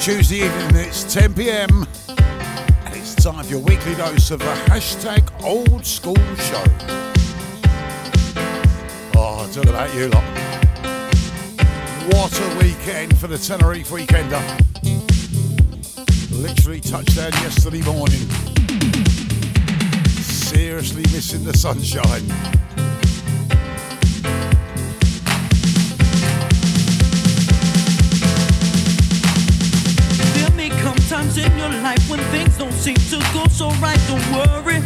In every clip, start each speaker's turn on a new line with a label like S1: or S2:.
S1: Tuesday evening, it's 10 pm, and it's time for your weekly dose of the hashtag old school show. Oh, I don't know about you lot. What a weekend for the Tenerife Weekender. Literally touchdown yesterday morning. Seriously missing the sunshine.
S2: Times in your life when things don't seem to go so right. Don't worry,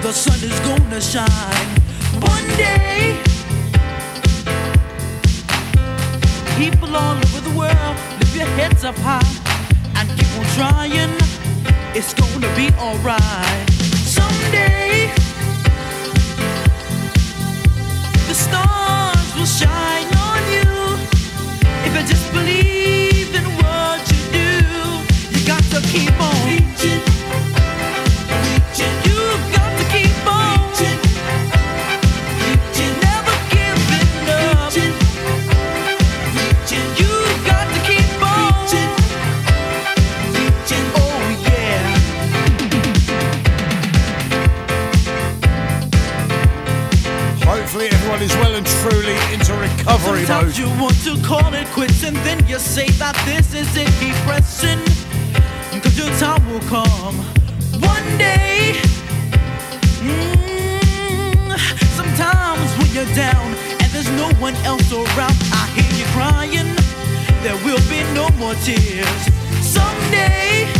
S2: the sun is gonna shine one day. People all over the world, lift your heads up high and keep on trying. It's gonna be alright someday. The stars will shine on you if you just believe in what you do. Sometimes
S1: mode.
S2: Sometimes you want to call it quits and then you say that this is it. Keep come one day. Mm, sometimes when you're down and there's no one else around, I hear you crying. There will be no more tears someday.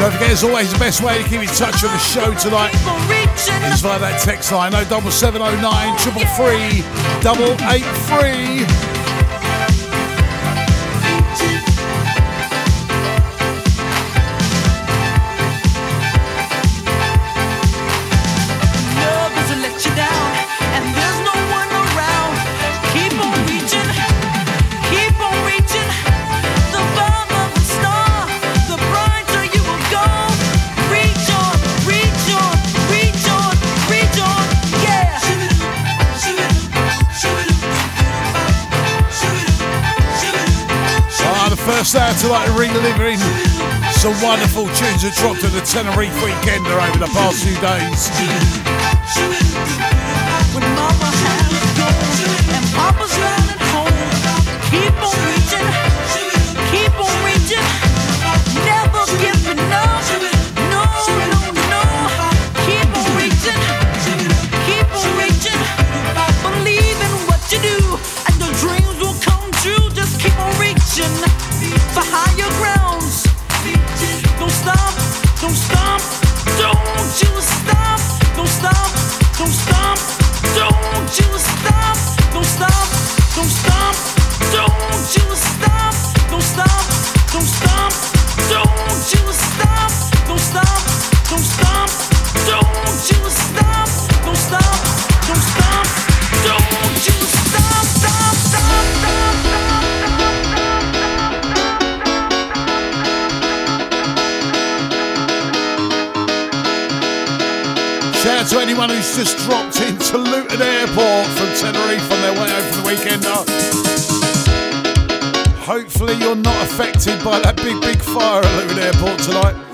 S2: Don't
S1: forget, as always, the best way to keep in touch with the show tonight is via that text line 07709 333 883. Hour tonight, reliving some wonderful tunes that dropped at the Tenerife Weekender over the past few days.
S2: Just
S3: dropped into Luton Airport from Tenerife on their way over the weekend. Hopefully, you're not affected by that big, big fire at Luton Airport tonight.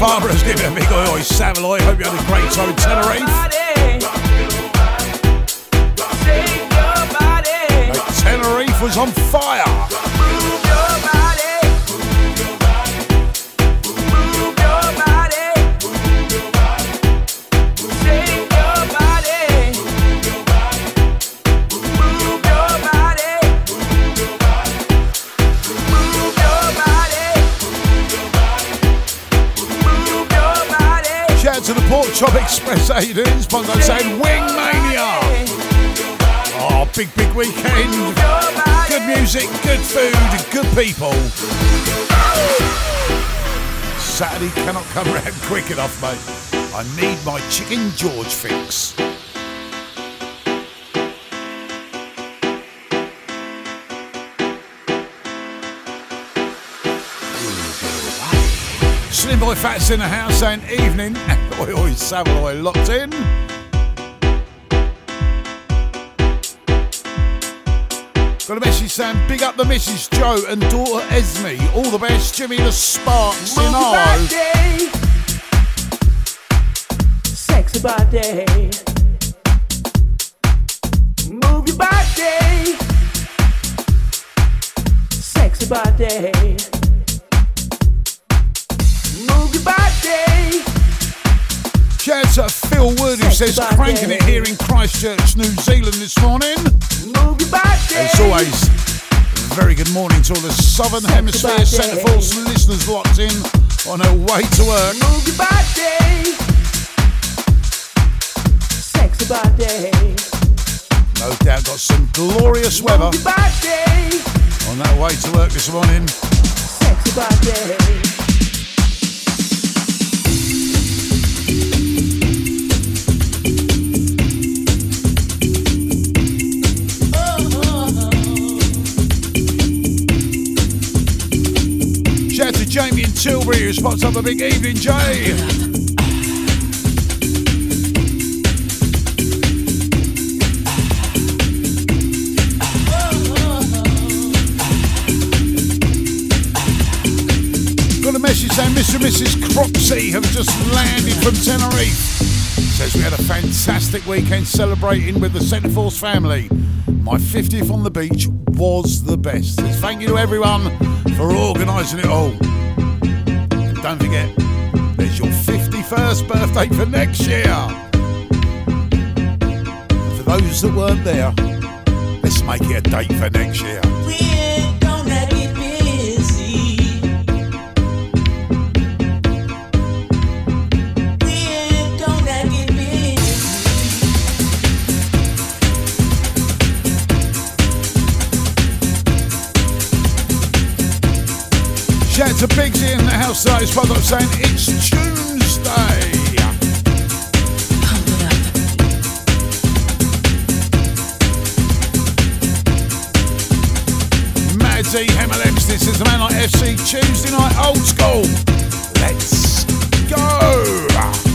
S1: Farber has given a big oi oi Savaloy. Hope you had a great time in Tenerife. Tenerife was on fire. Chop Express, how you doing? Sponsored saying Wing Mania. Oh, big, big weekend. Good music, good food, good people. Saturday cannot come round quick enough, mate. I need my Chicken George fix. Slim Boy Fats in the house saying evening. Oi, oi, Savoy locked in. Got a message saying, big up the Mrs. Joe and daughter Esme. All the best, Jimmy the Sparks in Arlo.
S4: Sexy body. Move your body. Sexy body. Move your body.
S1: Shout out to Phil Wood who says cranking it here in Christchurch, New Zealand this morning. As always, very good morning to all the Southern Hemisphere Centre listeners locked in on their way to work.
S4: Move your body. Sexy body.
S1: No doubt got some glorious weather on that way to work this morning.
S4: Sexy body.
S1: Jamie in Tilbury who spots up a big evening, Jay. Got a message saying Mr. and Mrs. Cropsey have just landed from Tenerife. Says we had a fantastic weekend celebrating with the Centreforce family. My 50th on the beach was the best. Thank you to everyone for organising it all. Don't forget, there's your 51st birthday for next year. For those that weren't there, let's make it a date for next year. I'm saying it's Tuesday. Madsy MLMs, this is the Man Like FC Tuesday night old school. Let's go.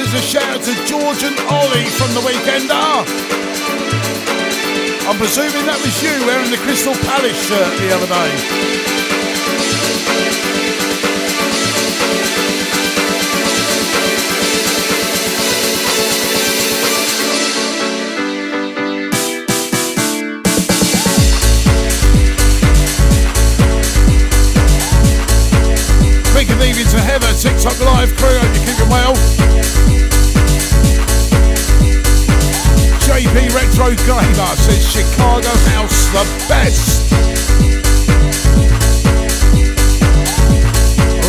S1: This is a shout out to George and Ollie from the Weekender. I'm presuming that was you wearing the Crystal Palace shirt the other day. TikTok Live crew. Hope you're keeping well. JP Retro Gamer says Chicago House the best.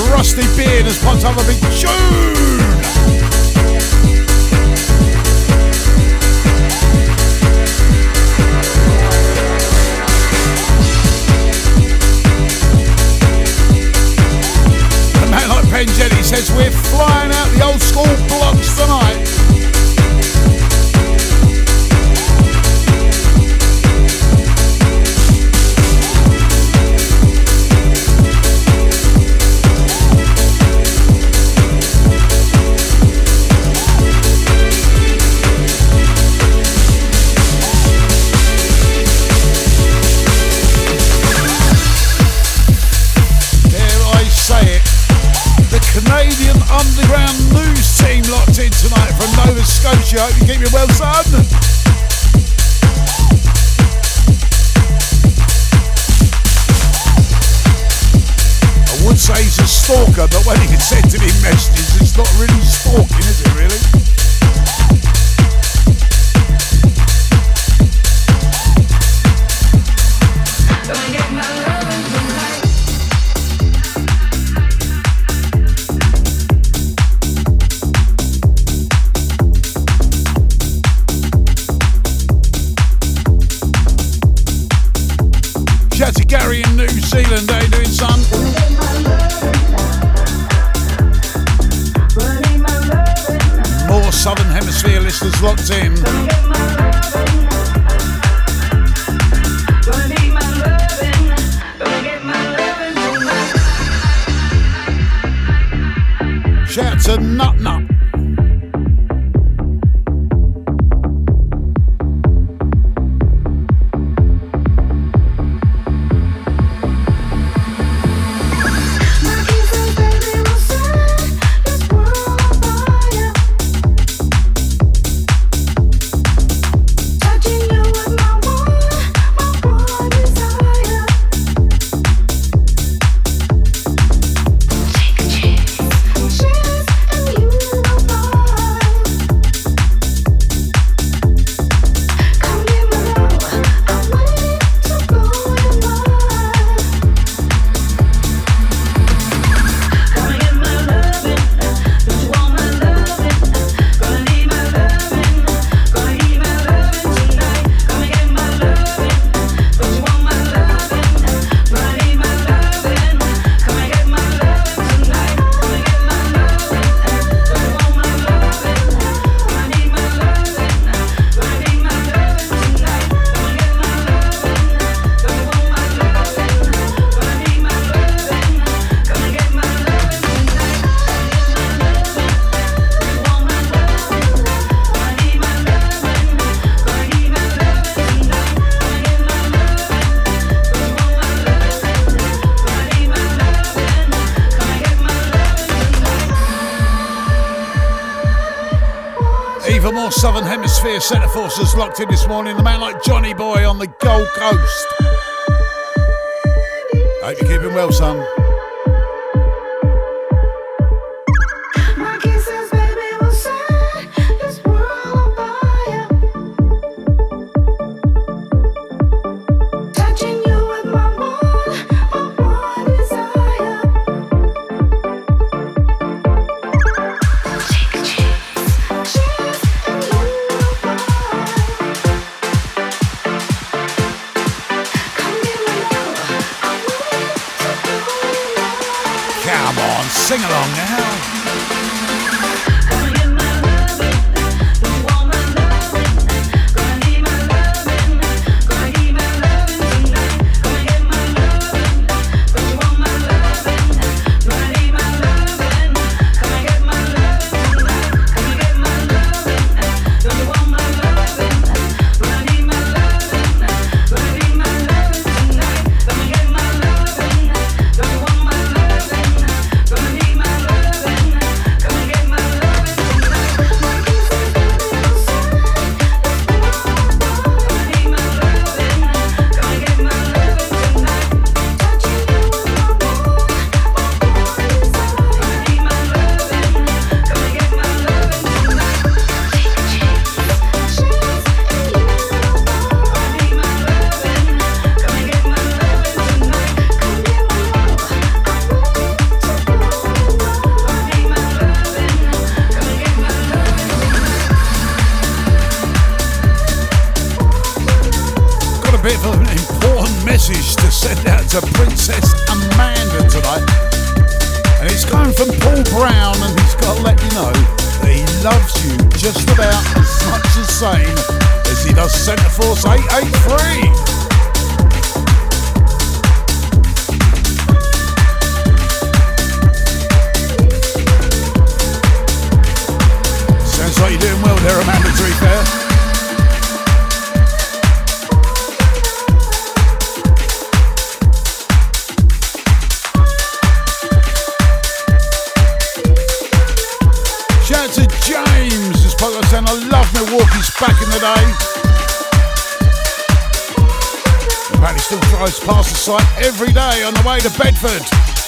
S1: Rusty Beard has popped up a big tune. Ben Jenny says we're flying out the old school blocks tonight. Hope you keep me well, son. I would say he's a stalker, but when he sends me messages, it's not really stalking, is it really? Forces locked in this morning. The man like Johnny Boy on the Gold Coast. Hope you're keeping well, son. To way to everyone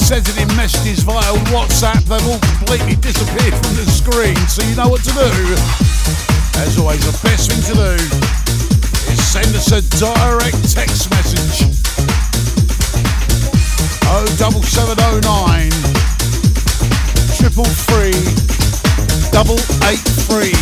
S1: sends it in messages via WhatsApp. They've all completely disappeared from the screen, so you know what to do. As always, the best thing to do is send us a direct text message. 07709
S5: double oh three, double eight three.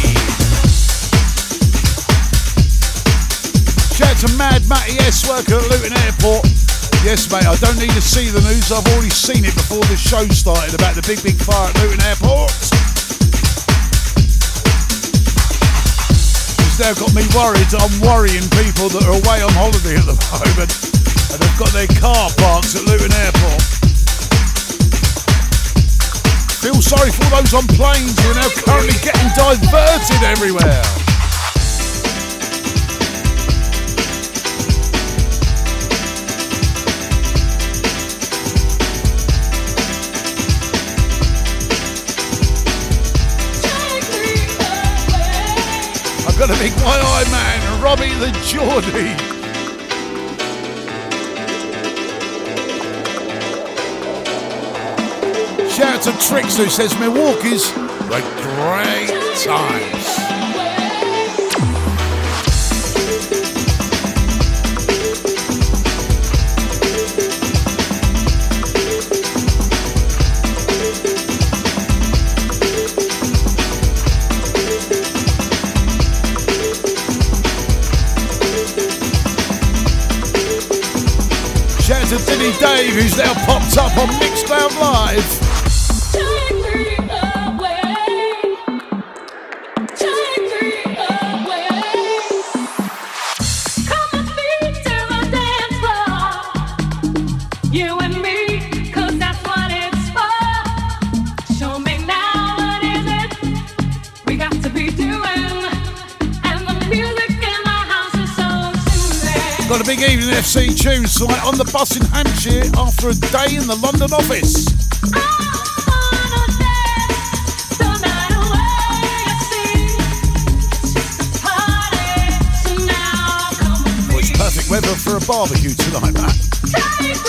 S5: Shout to Mad Matty S worker at Luton Airport. Yes, mate, I don't need to see the news. I've already seen it before the show started about the big, big fire at Luton Airport. It's now got me worried. I'm worrying people that are away on holiday at the moment and they've got their car parks at Luton Airport. Feel sorry for those on planes who are now currently getting diverted everywhere. Got big one-eye man, Robbie the Geordie. Shout out to Trix who says Milwaukee's the great times. To Dilly Dave who's now popped up on Mixcloud Live. FC tunes tonight on the bus in Hampshire after a day in the London office. Well, it's perfect weather for a barbecue tonight, Matt.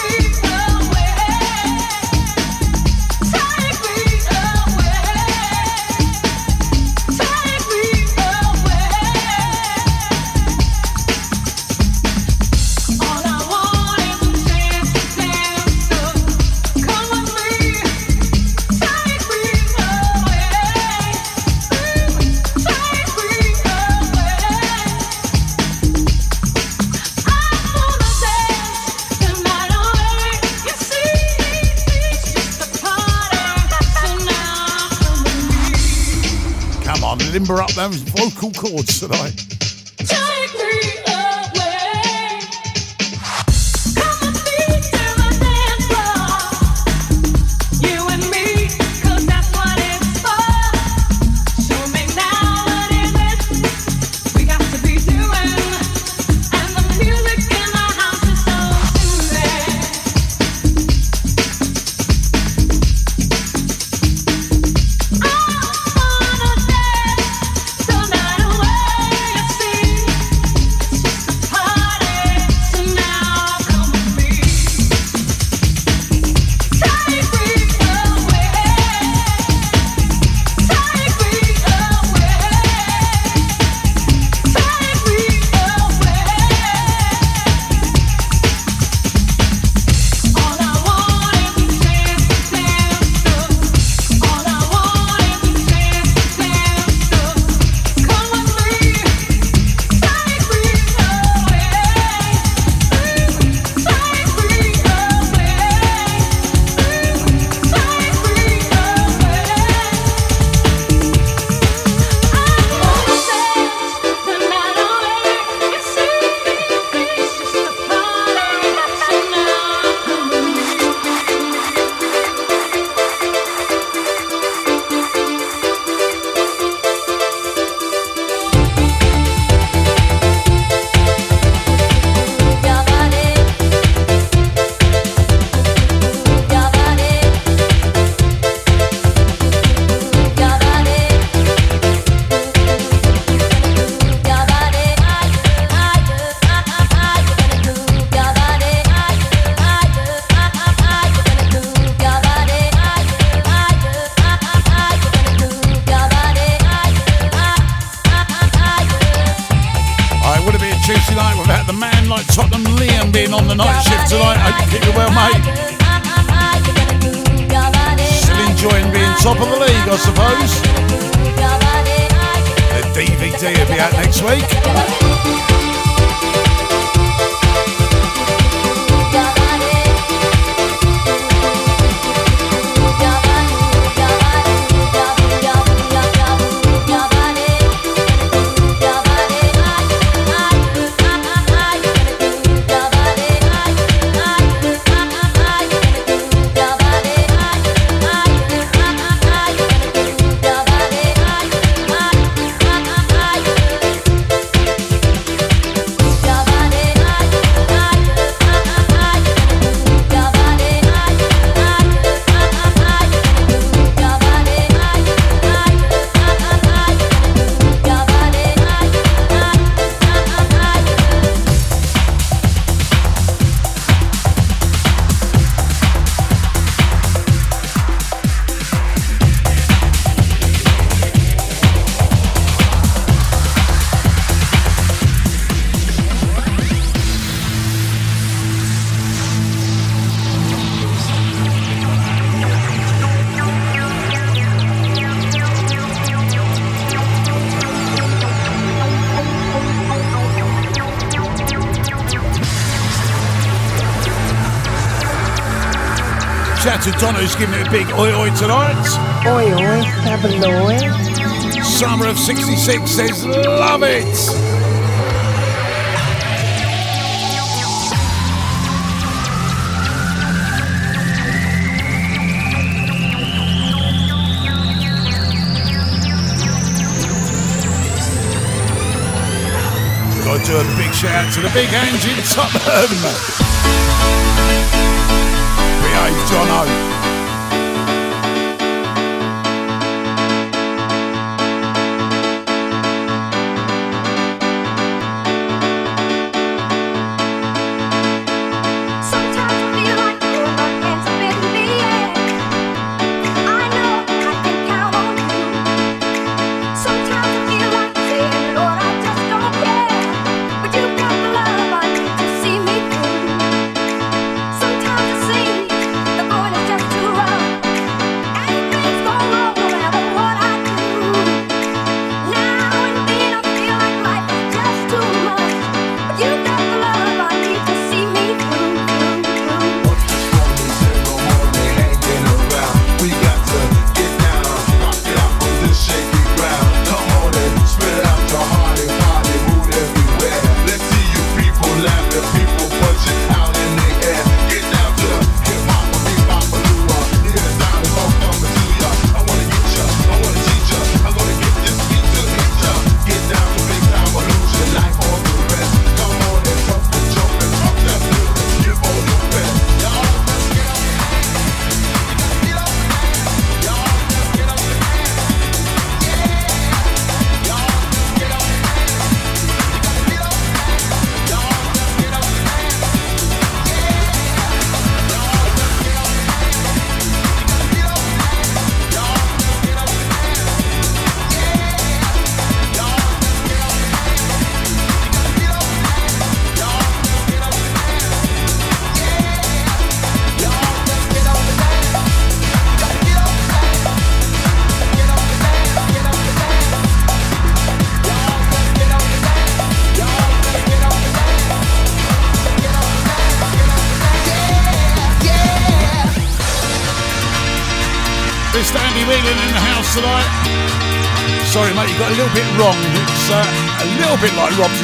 S5: those vocal cords tonight.
S6: giving it a big oi oi tonight.
S7: Oi oi, have a loy.
S6: Summer of 66 says, love it. do a big shout out to the big
S1: engine, top of hands
S6: We Tottenham. John O.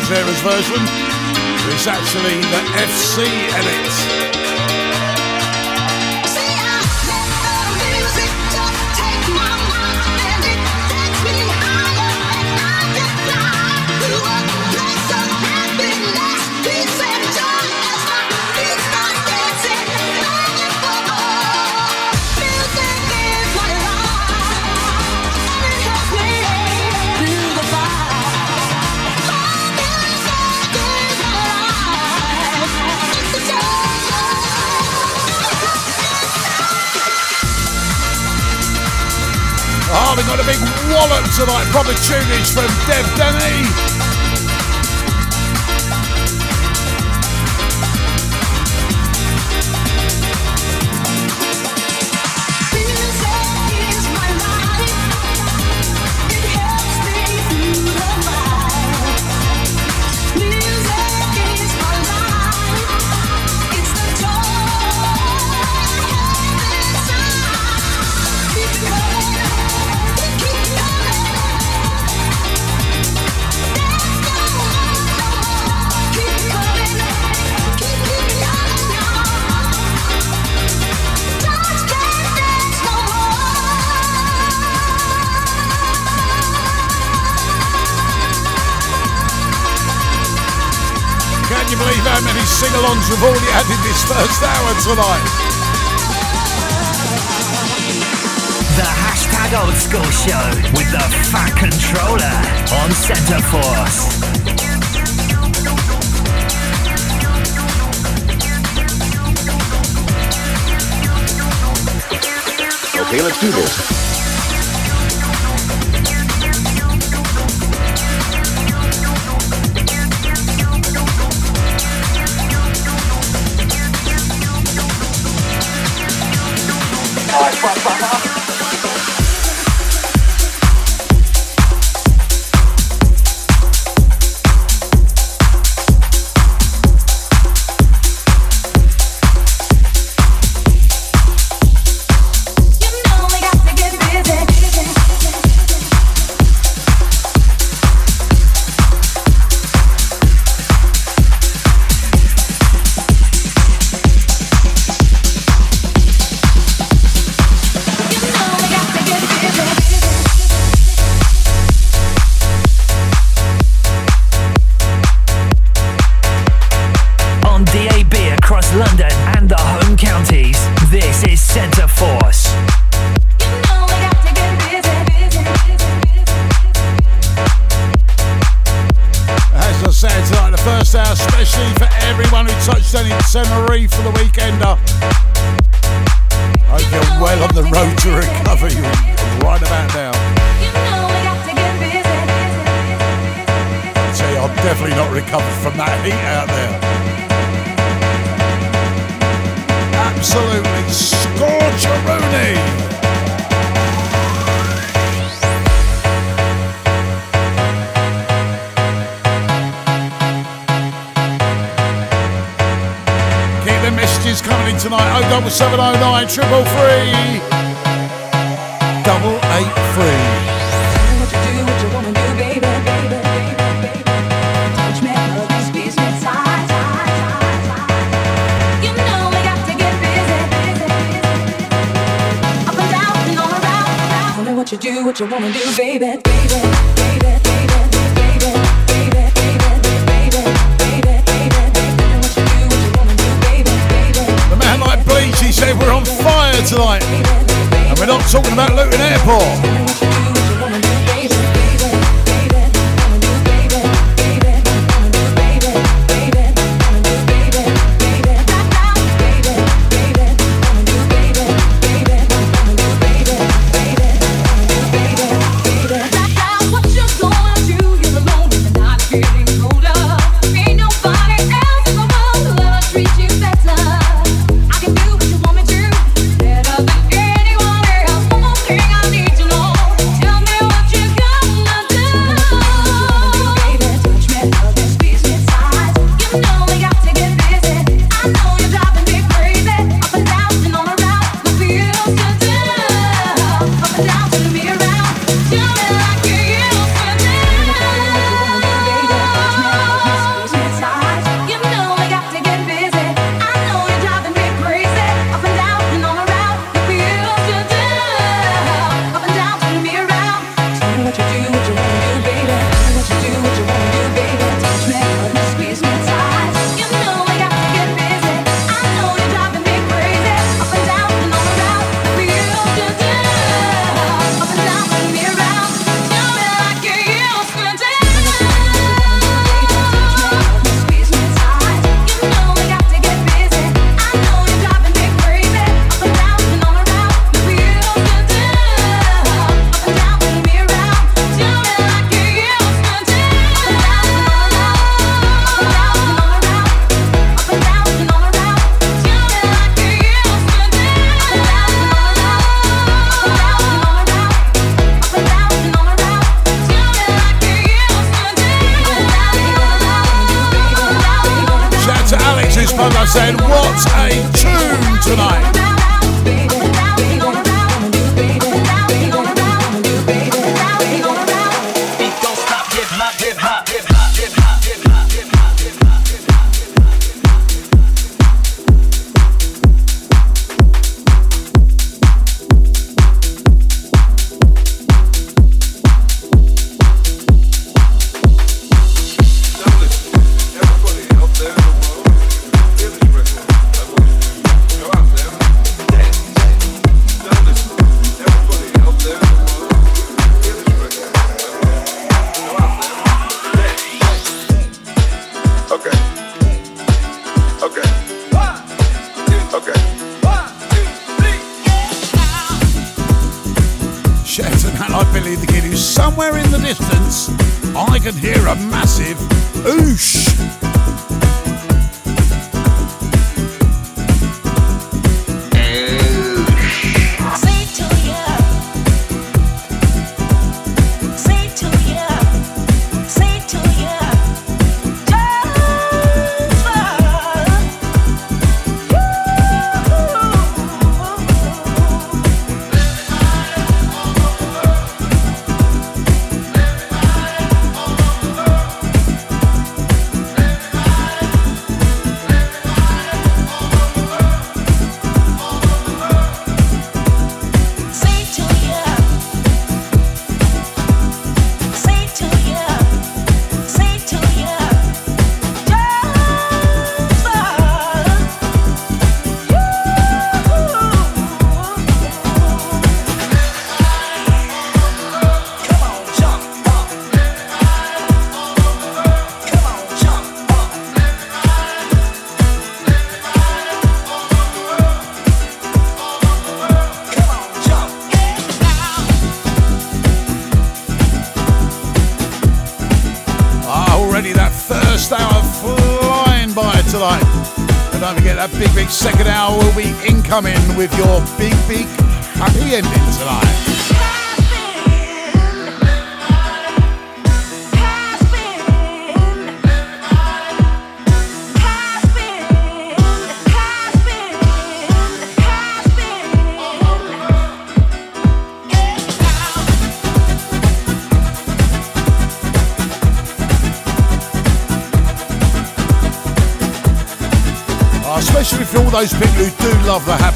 S6: various version. It's actually the FC edit. tonight.
S8: The hashtag old school show with the Fat Controller on Centreforce.
S9: Okay, let's do this.
S8: 诶管
S5: 他 I said,
S1: what
S5: a tune tonight.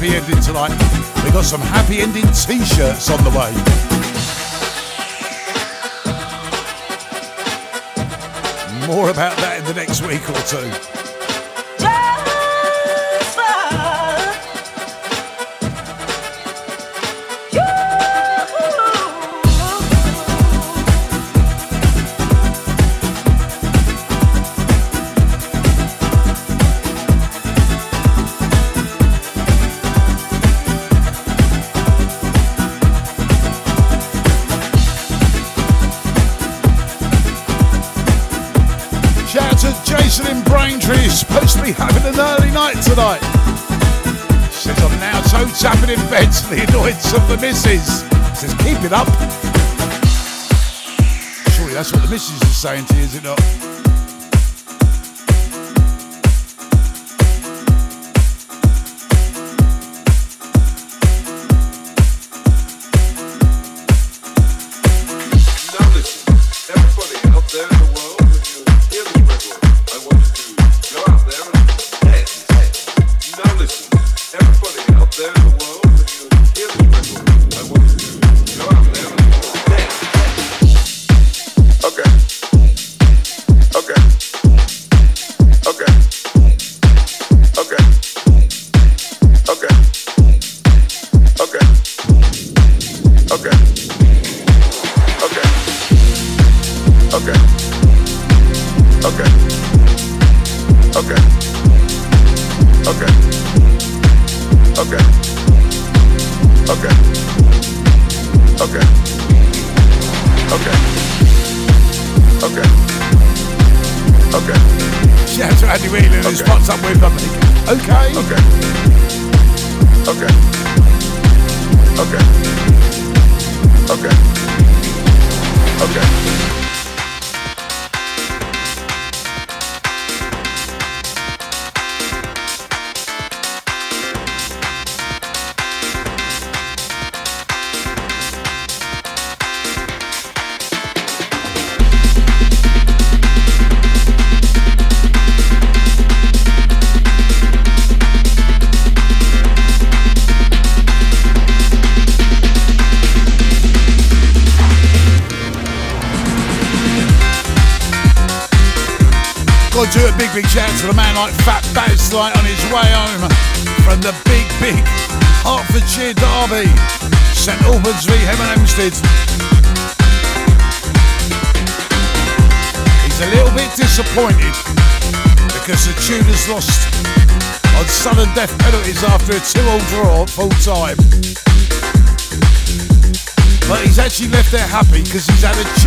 S1: happy ending tonight. We got some happy ending t-shirts on the way. More about that in the next week or two. toe tapping eventually the annoyance of the missus. Says, keep it up. Surely that's what the missus is saying to you, is it not? happy cause he's had a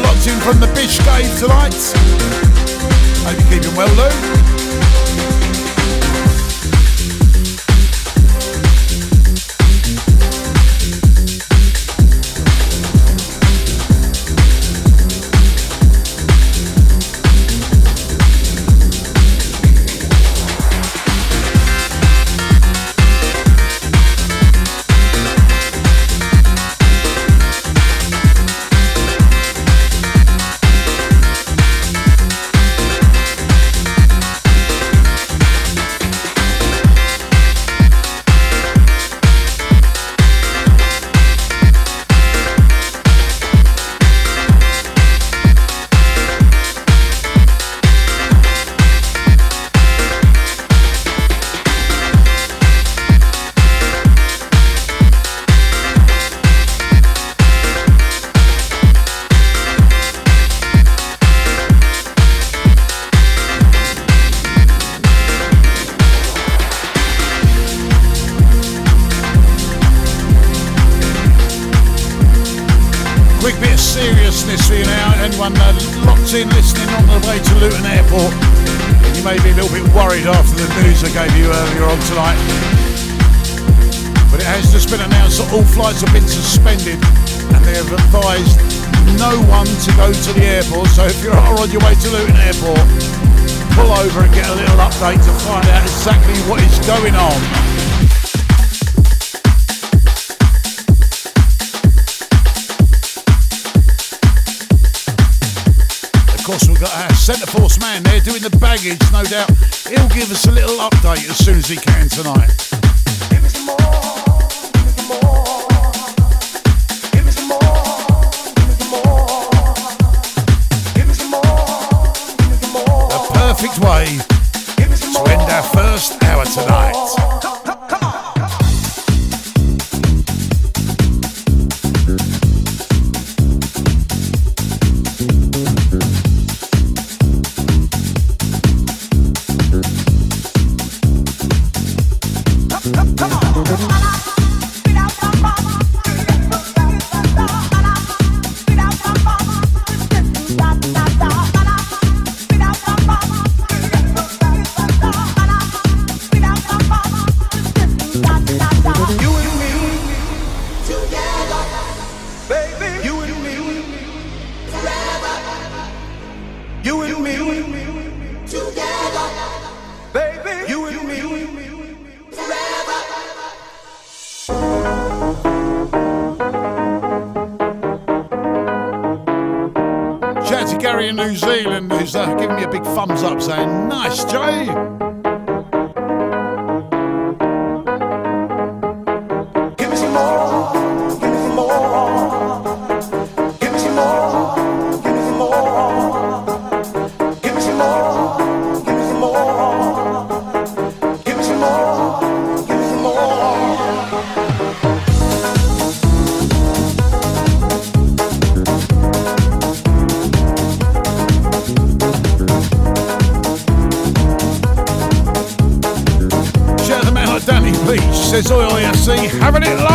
S1: Locked in from the Bish Cave tonight. Hope you're keeping well, Lou. says, Oi, I see, having it low.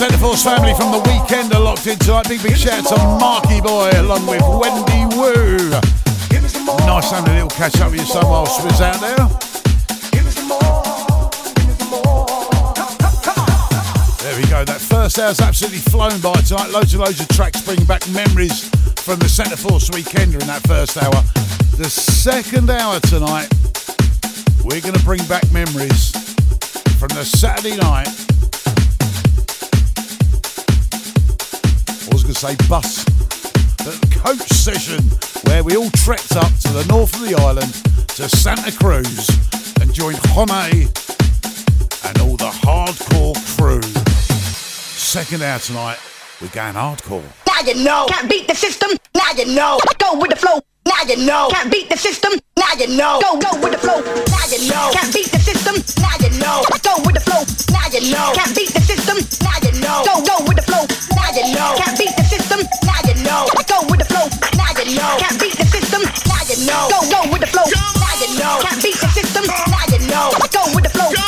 S1: Ah, Centreforce family from the weekend are locked in tonight. Big, big shout out to Marky Boy along with Wendy Woo. Nice having a little catch up with your son while Swizz out there. There we go. That first hour's absolutely flown by tonight. Loads and loads of tracks bringing back memories from the Centreforce weekender in that first hour. The second hour tonight, we're going to bring back memories from the Saturday night. Say bus, the coach session where we all trekked up to the north of the island to Santa Cruz and joined Hone and all the hardcore crew. Second hour tonight, we're going hardcore.
S5: Now you know. Can't beat the system. Now you know. Go with the flow. Now you know. Can't beat the system. Now you know. Go go with the flow. Now you know. Can't beat the system. Now you know. Go with the flow. Now you know. Can't beat the system. Now you know. Go go with the flow. Now you know. Can't beat the system. Now you know. Go with the flow. Now you know. Can't beat the system. Now you know. Go go with the flow. Now you know. Can't beat the system. Now you know. Go with the flow.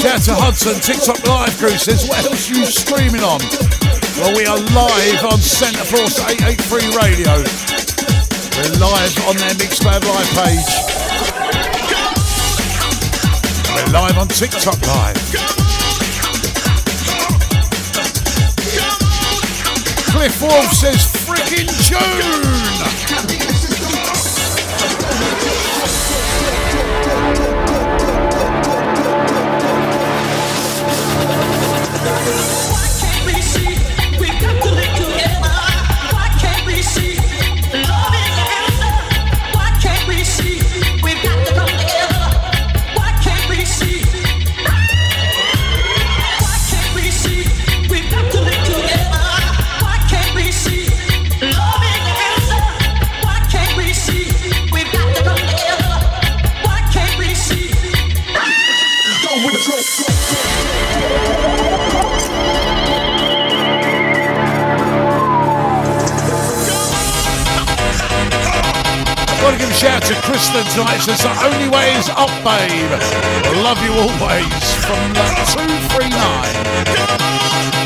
S1: Shout out to Hudson, TikTok Live crew says, what else are you streaming on? Well, we are live on Centreforce 883 Radio. We're live on their Mixcloud Live page. We're live on TikTok Live. Cliff Wolf says, freaking June!
S2: Shout to
S1: Kristen tonight. Says the only way is up, babe. Love you always from 239.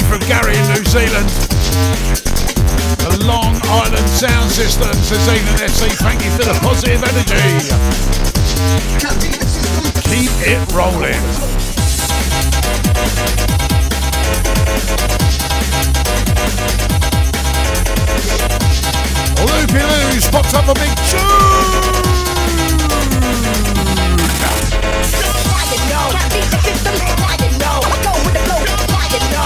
S1: straight from Gary in New Zealand. The Long Island Sound System, this evening FC, thank you for the positive energy. Keep it rolling. Loopy Lou's pops up a big tune.
S5: Can't beat the system.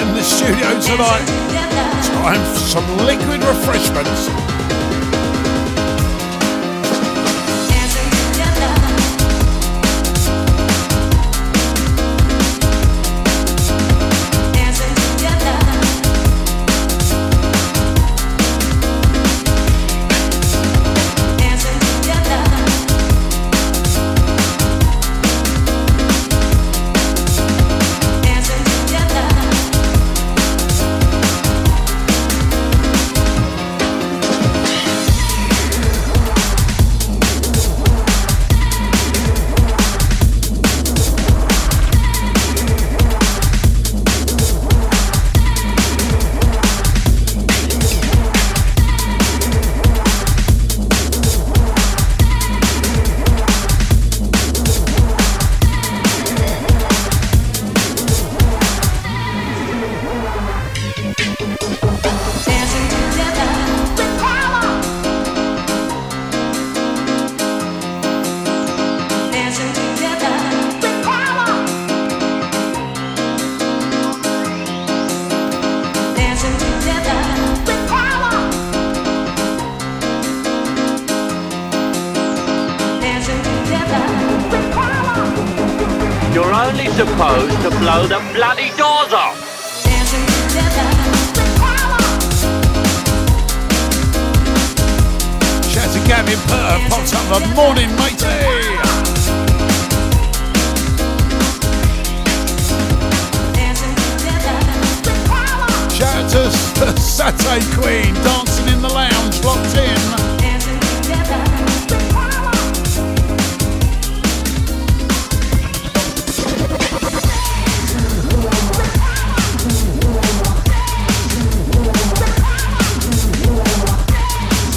S1: in the studio tonight. Time for some liquid refreshments.
S10: only supposed to blow the bloody doors off.
S1: Shout to Gavin Purr, pops up the morning, matey. Shout out to Satay Queen, dancing in the lounge, locked in.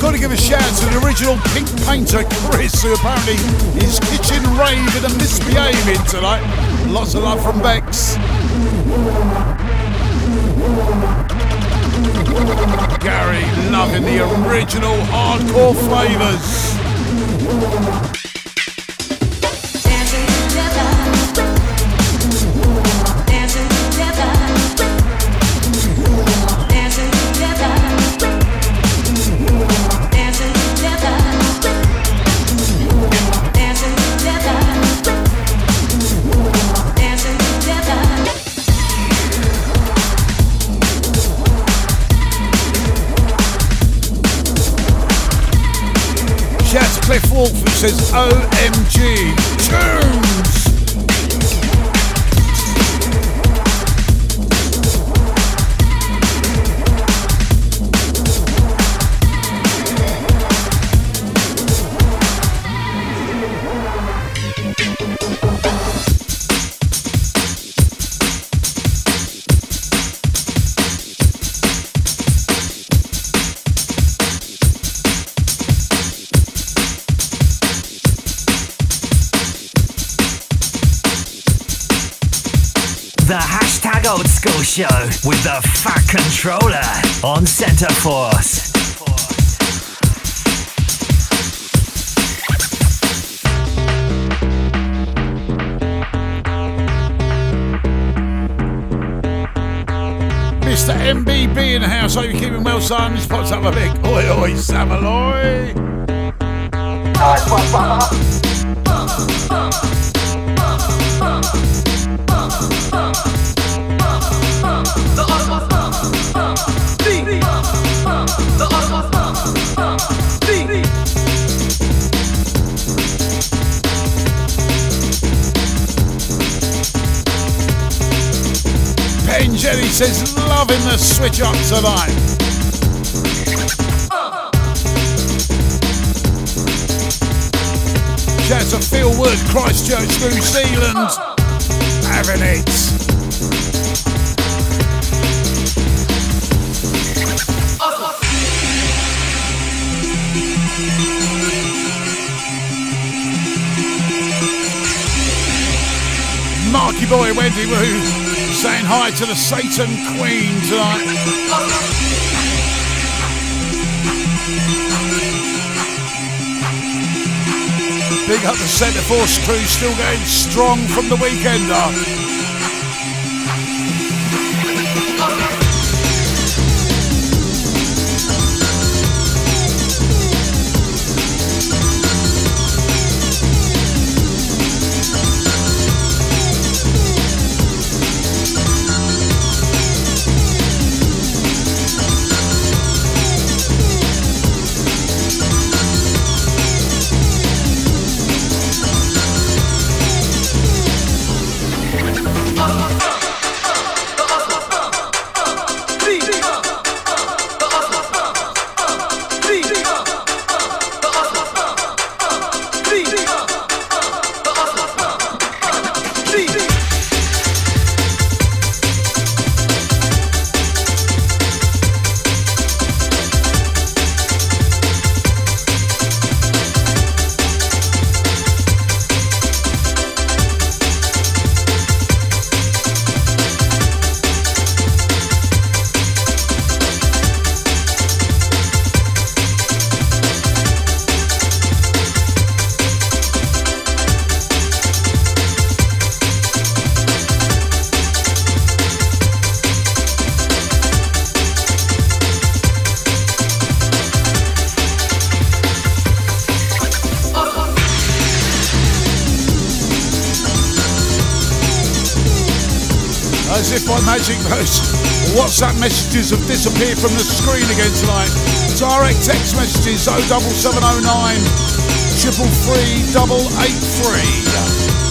S1: Got to give a shout out to the original pink painter, Chris, who apparently is kitchen raving and misbehaving tonight. Lots of love from Bex. Gary loving the original hardcore flavours. Says OMG
S8: with the fat controller on Centreforce.
S1: Mr. MBB in the house. Hope you're keeping well, son. This pops up a big oi oi Savaloy. Pen Jelly says, loving the switch up tonight. Shout out to Phil Wood, Christchurch, New Zealand. Having it. Marky Boy Wendy Woo saying hi to the Satan Queen tonight. Big up the Centreforce crew, still going strong from the weekender. messages have disappeared from the screen again tonight. Direct text messages 07709 triple three double eight three.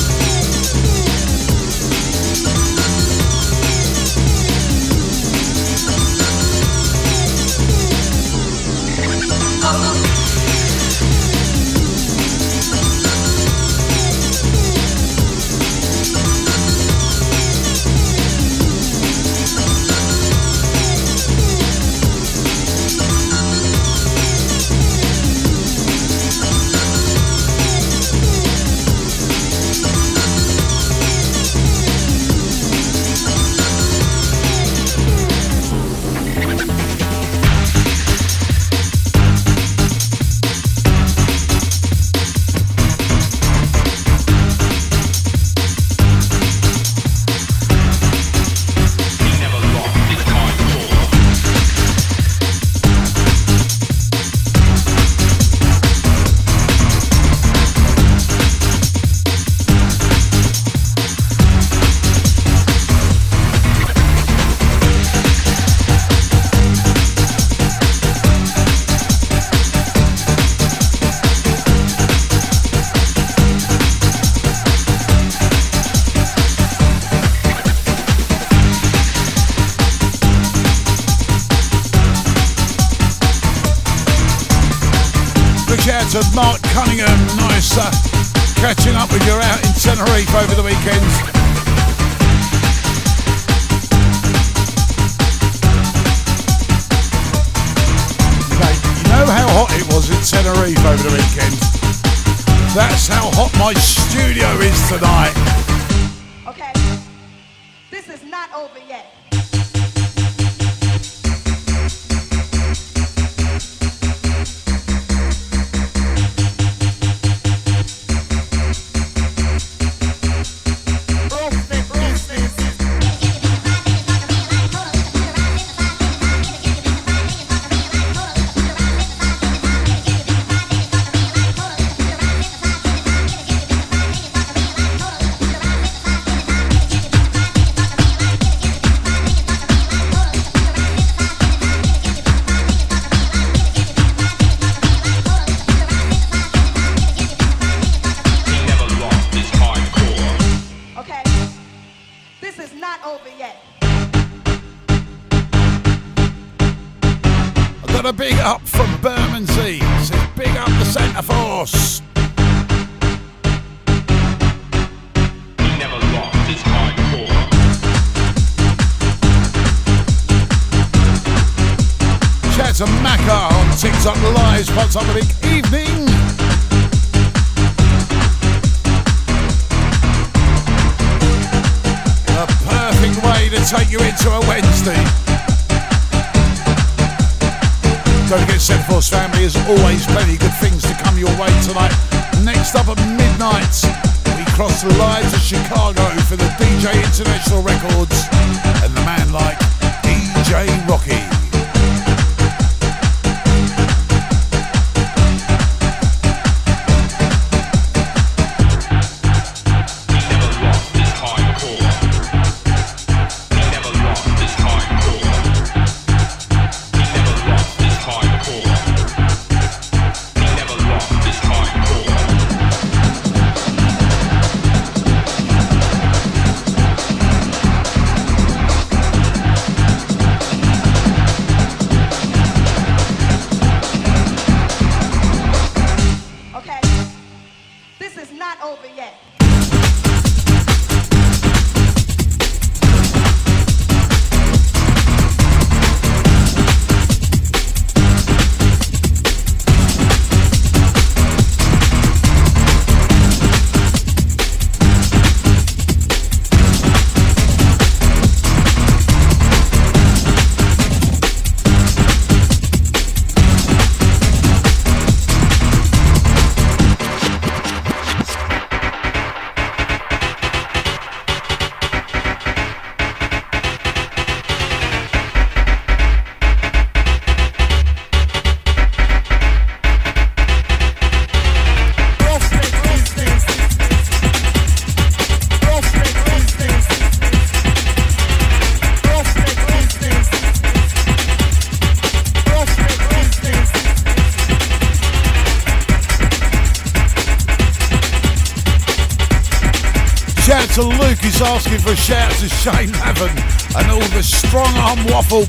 S11: This is not over yet.
S1: Heaven and all the strong arm waffle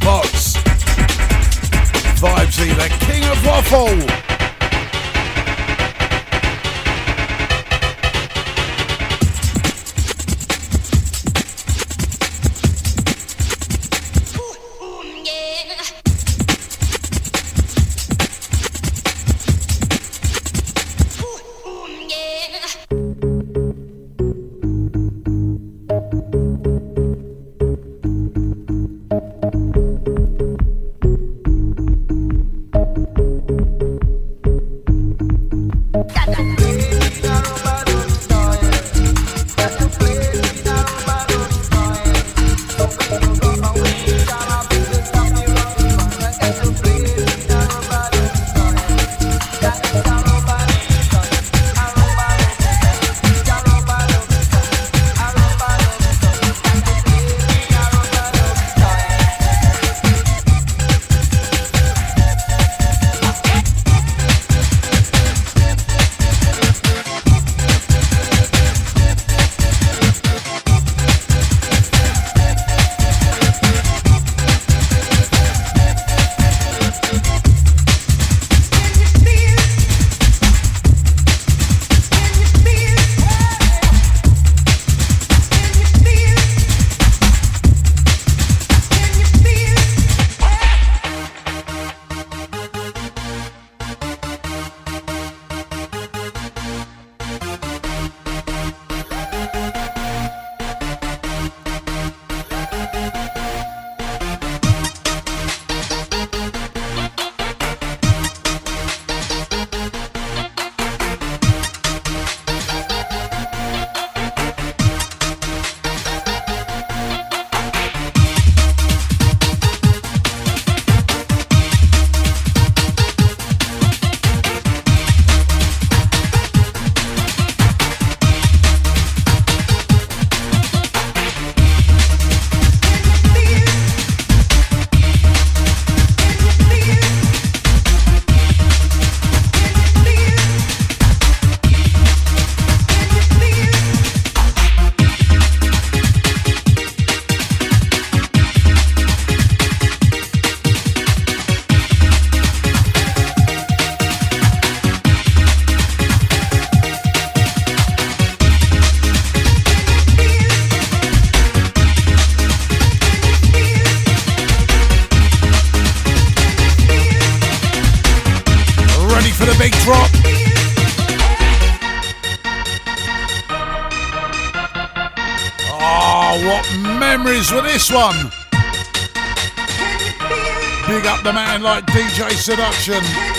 S1: seduction.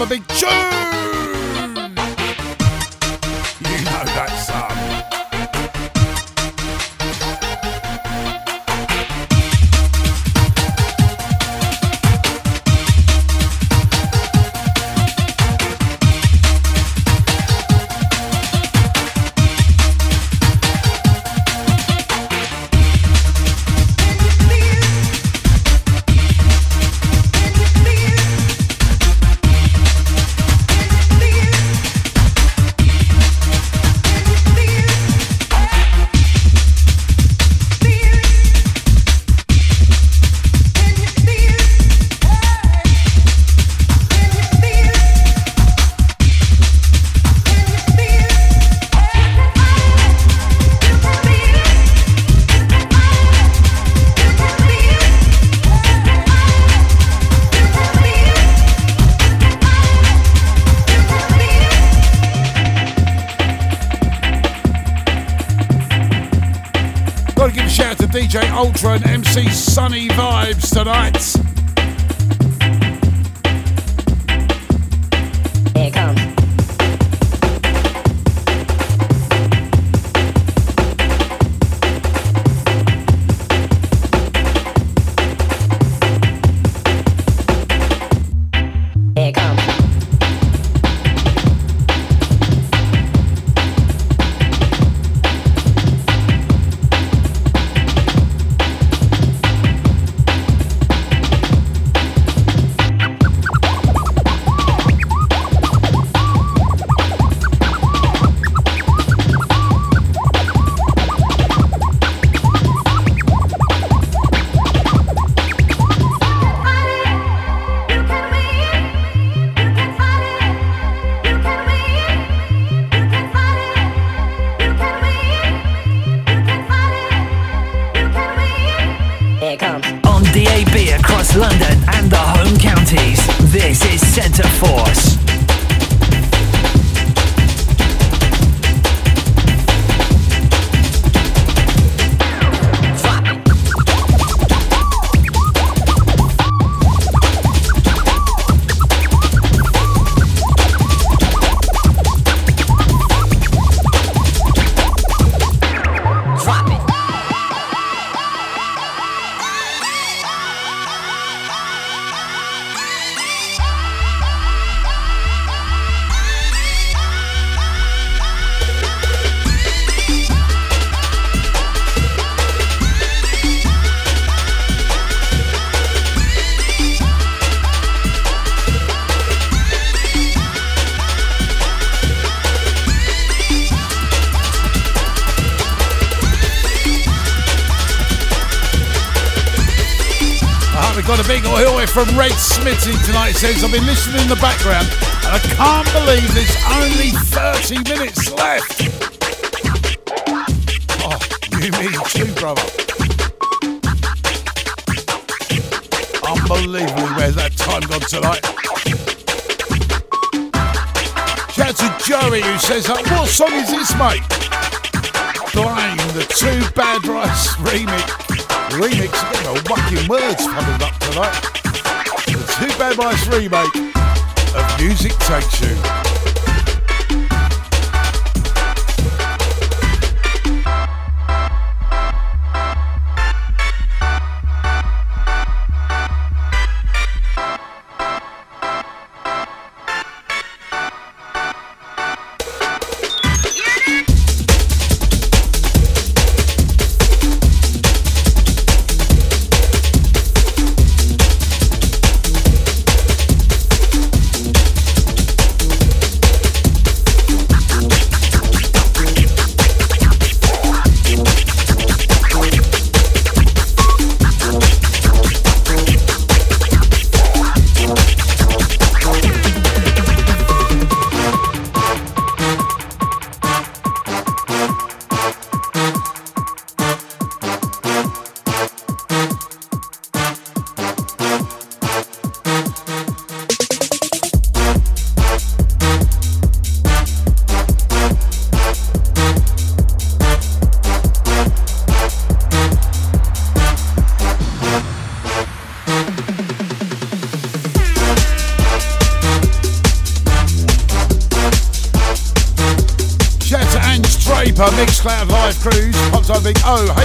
S1: a big cheer. Tonight. Smitty tonight. Says, I've been listening in the background and I can't believe there's only 30 minutes left. Oh, you me too, brother. Unbelievable where's that time gone tonight? Shout out to Joey who says, uh, what song is this, mate? Blame the Two Bad Mice remix. Remix, a bit of words coming up tonight. Two Bad Mice remake of Music Takes You. Pops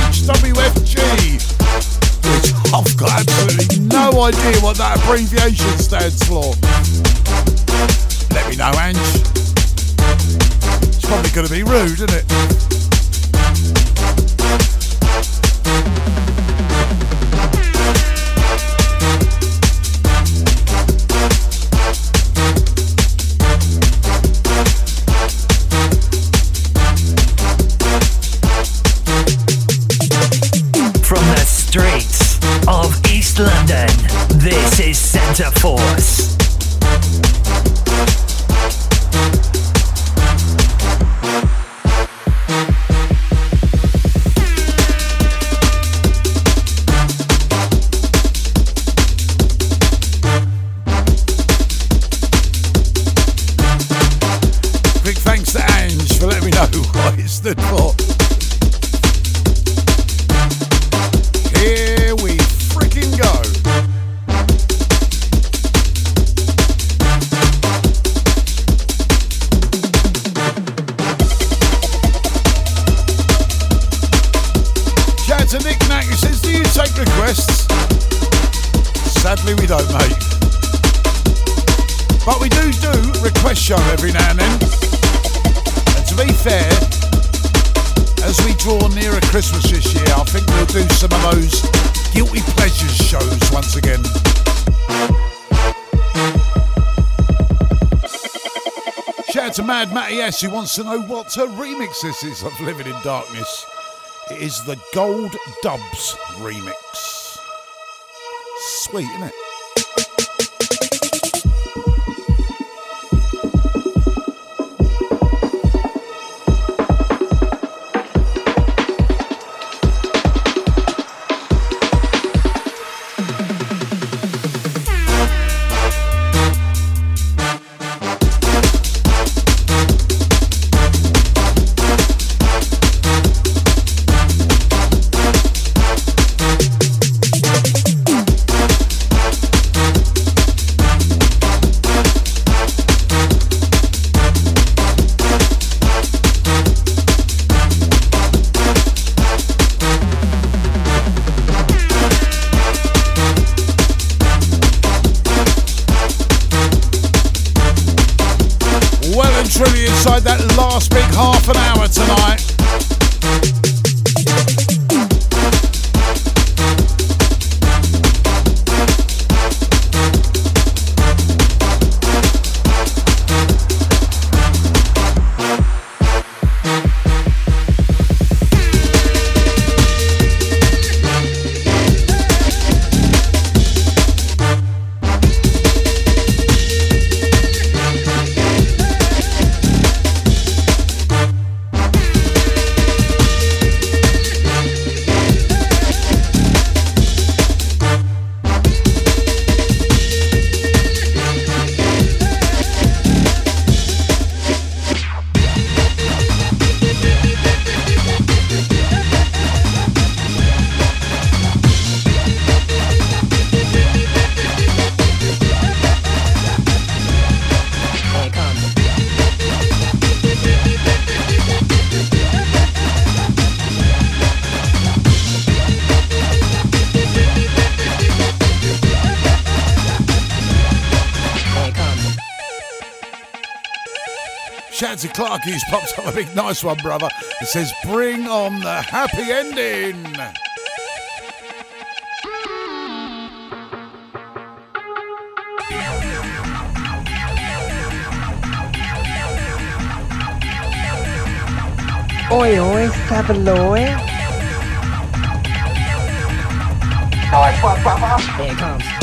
S1: Mad Matty S who wants to know what her remix this is of Living in Darkness. It is the Gold Dubs remix. Sweet, isn't it? Out to Clark who's popped up a big nice one, brother. It says, Bring on the happy ending.
S7: Oi, oi, Savaloy.
S12: Here it comes.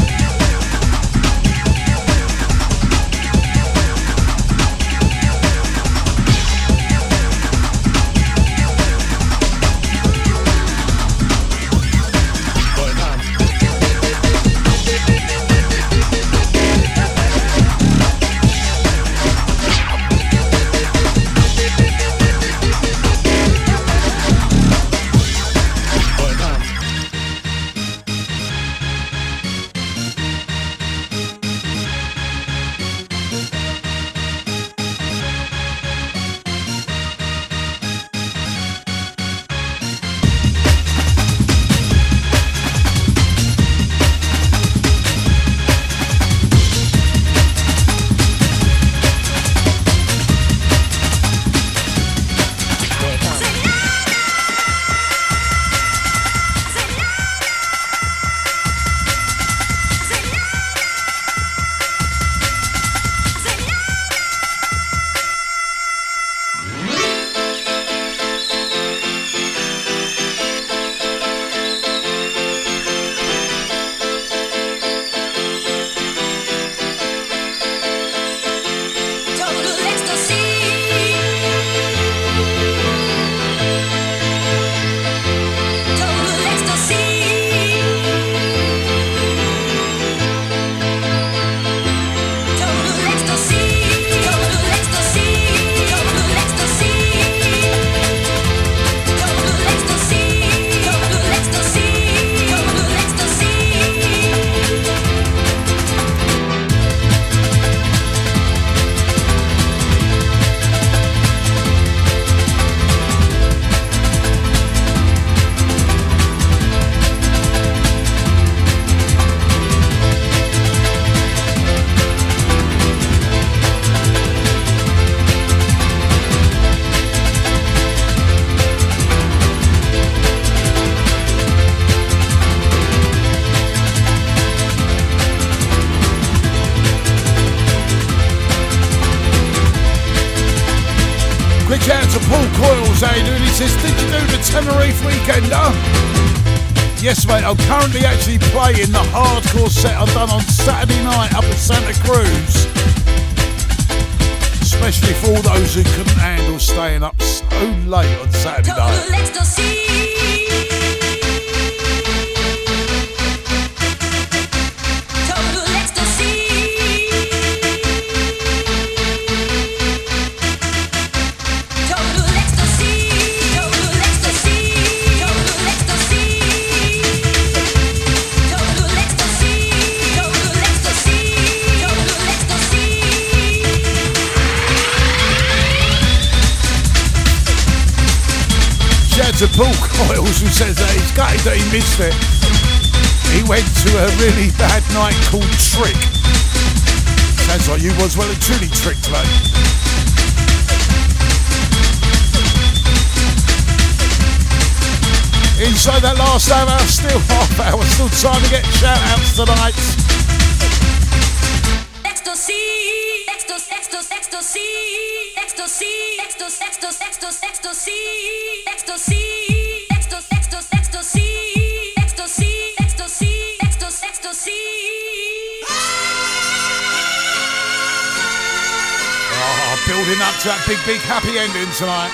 S1: tonight.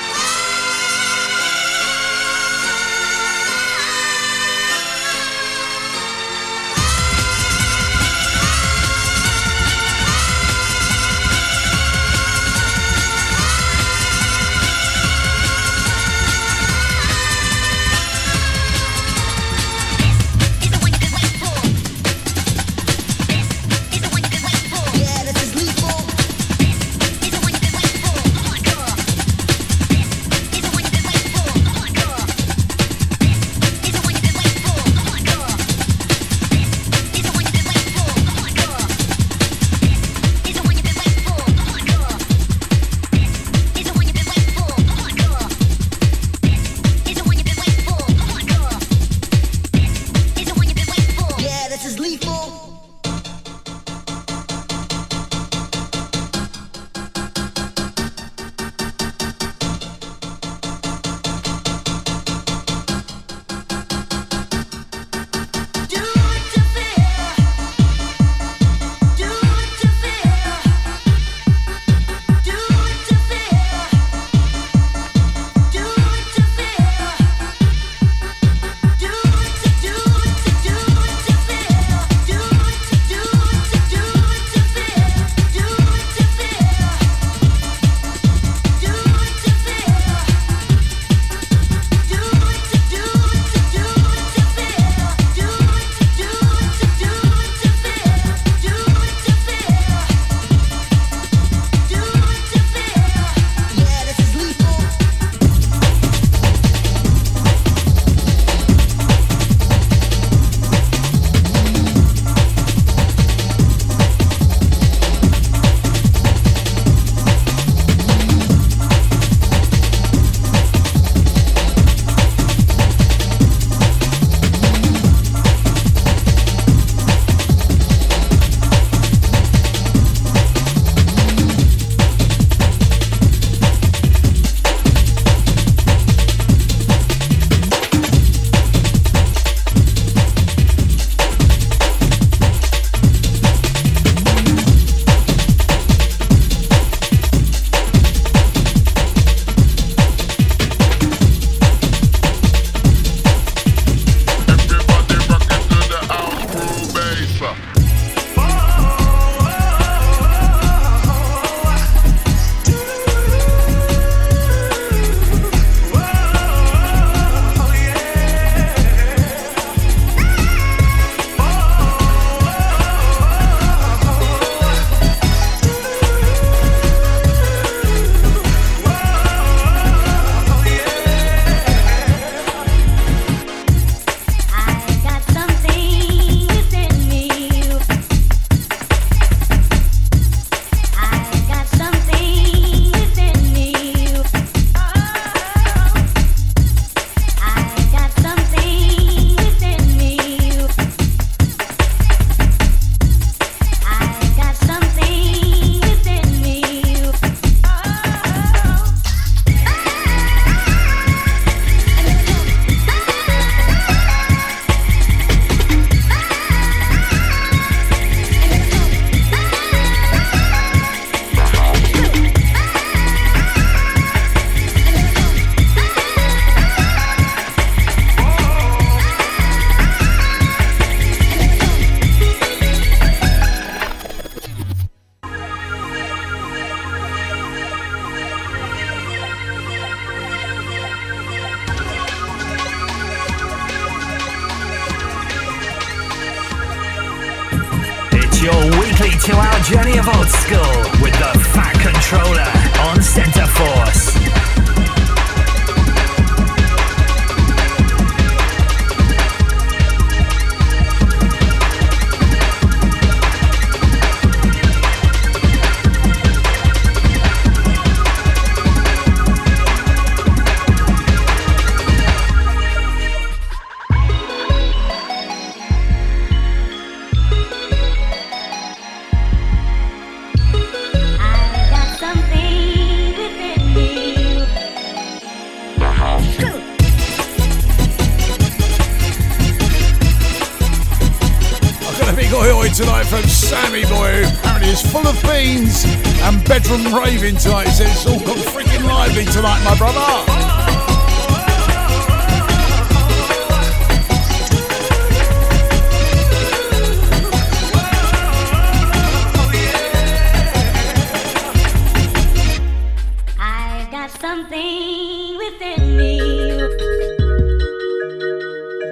S5: and bedroom raving tonight. So it's all got freaking lively tonight, my brother.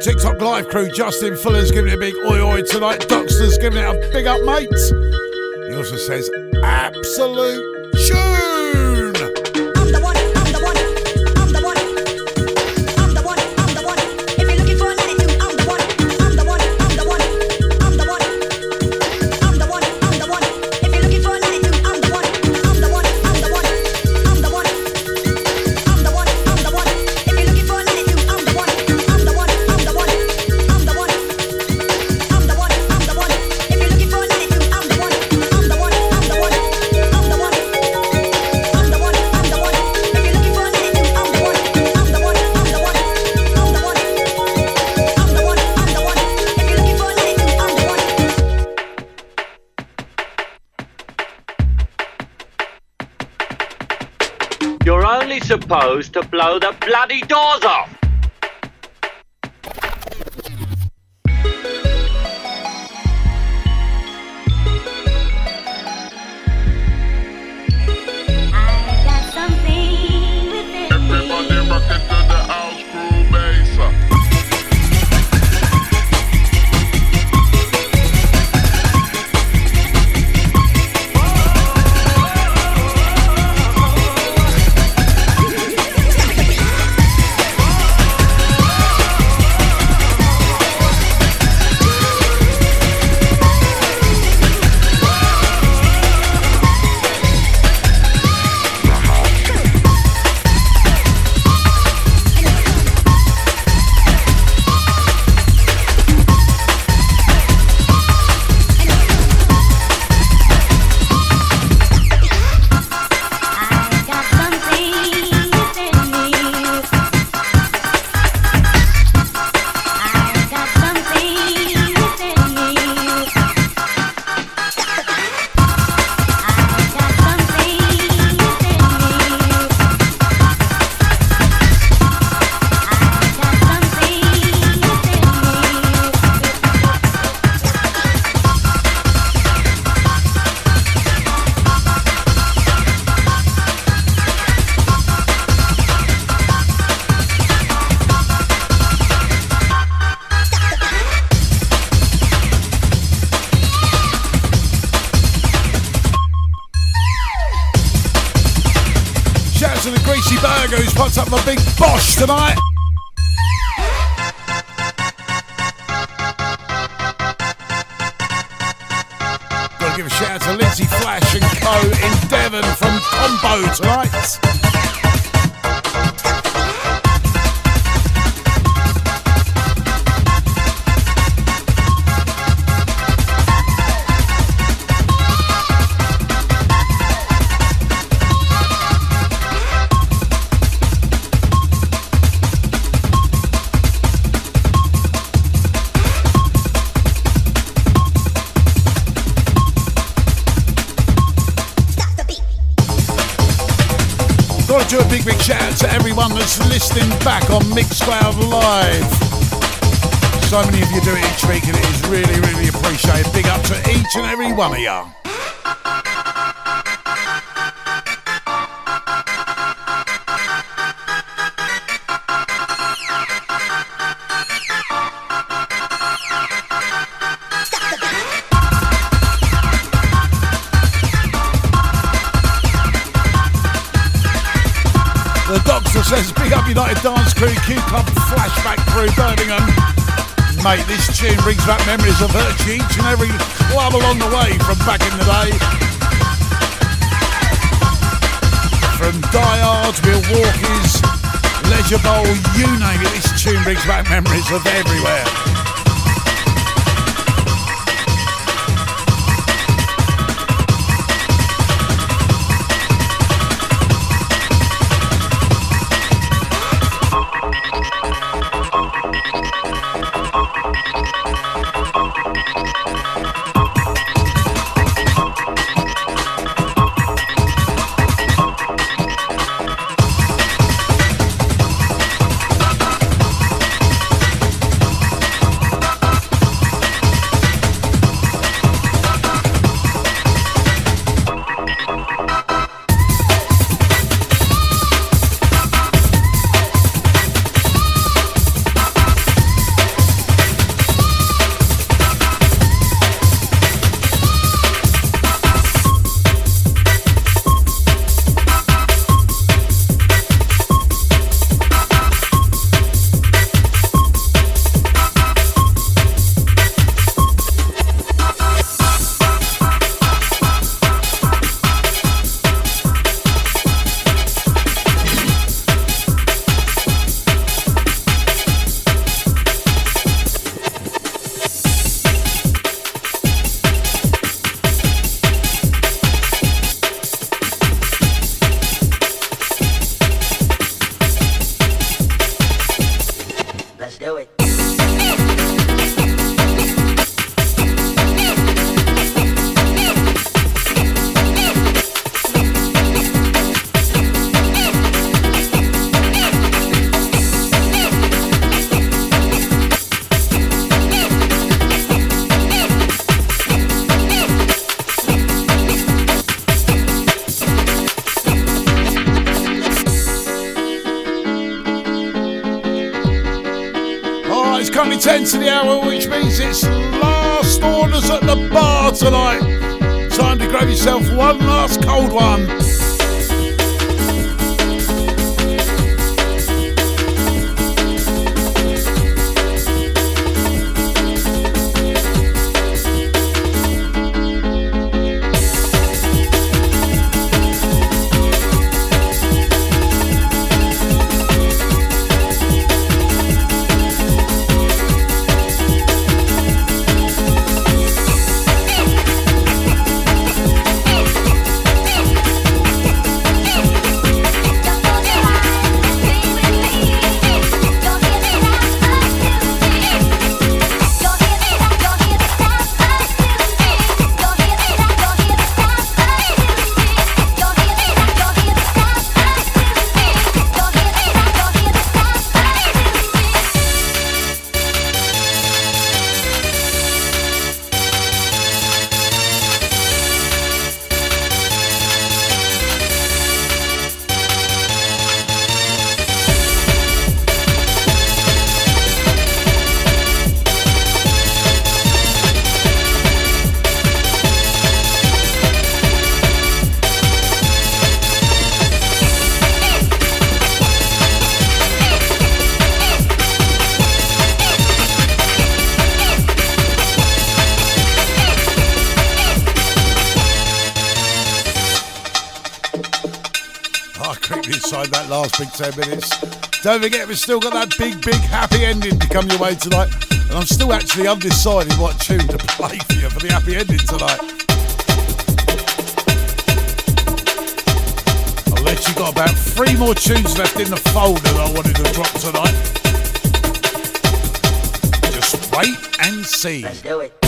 S5: TikTok live crew, Justin Fuller's giving it a big oi oi tonight. Doxter's giving it a big up, mate says
S10: to blow the bloody
S5: door! give a shout out to Lindsay Flash and Co. in Devon from Combo tonight. everyone that's listening back on Mixcloud Live. So many of you do it each week and it is really, really appreciated. Big up to each and every one of you. Happy ending tonight.
S1: United Dance Crew Q Club flashback through Birmingham. Mate, this tune brings back memories of virtually each and every club along the way from back in the day. From Die Hard, Milwaukee's, Leisure Bowl, you name it, this tune brings back memories of everywhere. Grab yourself one last cold one. Big 10 minutes. Don't forget, we've still got that big, big happy ending to come your way tonight. And I'm still actually undecided what tune to play for you for the happy ending tonight. Unless you've got about three more tunes left in the folder that I wanted to drop tonight. Just wait and see.
S5: Let's do it.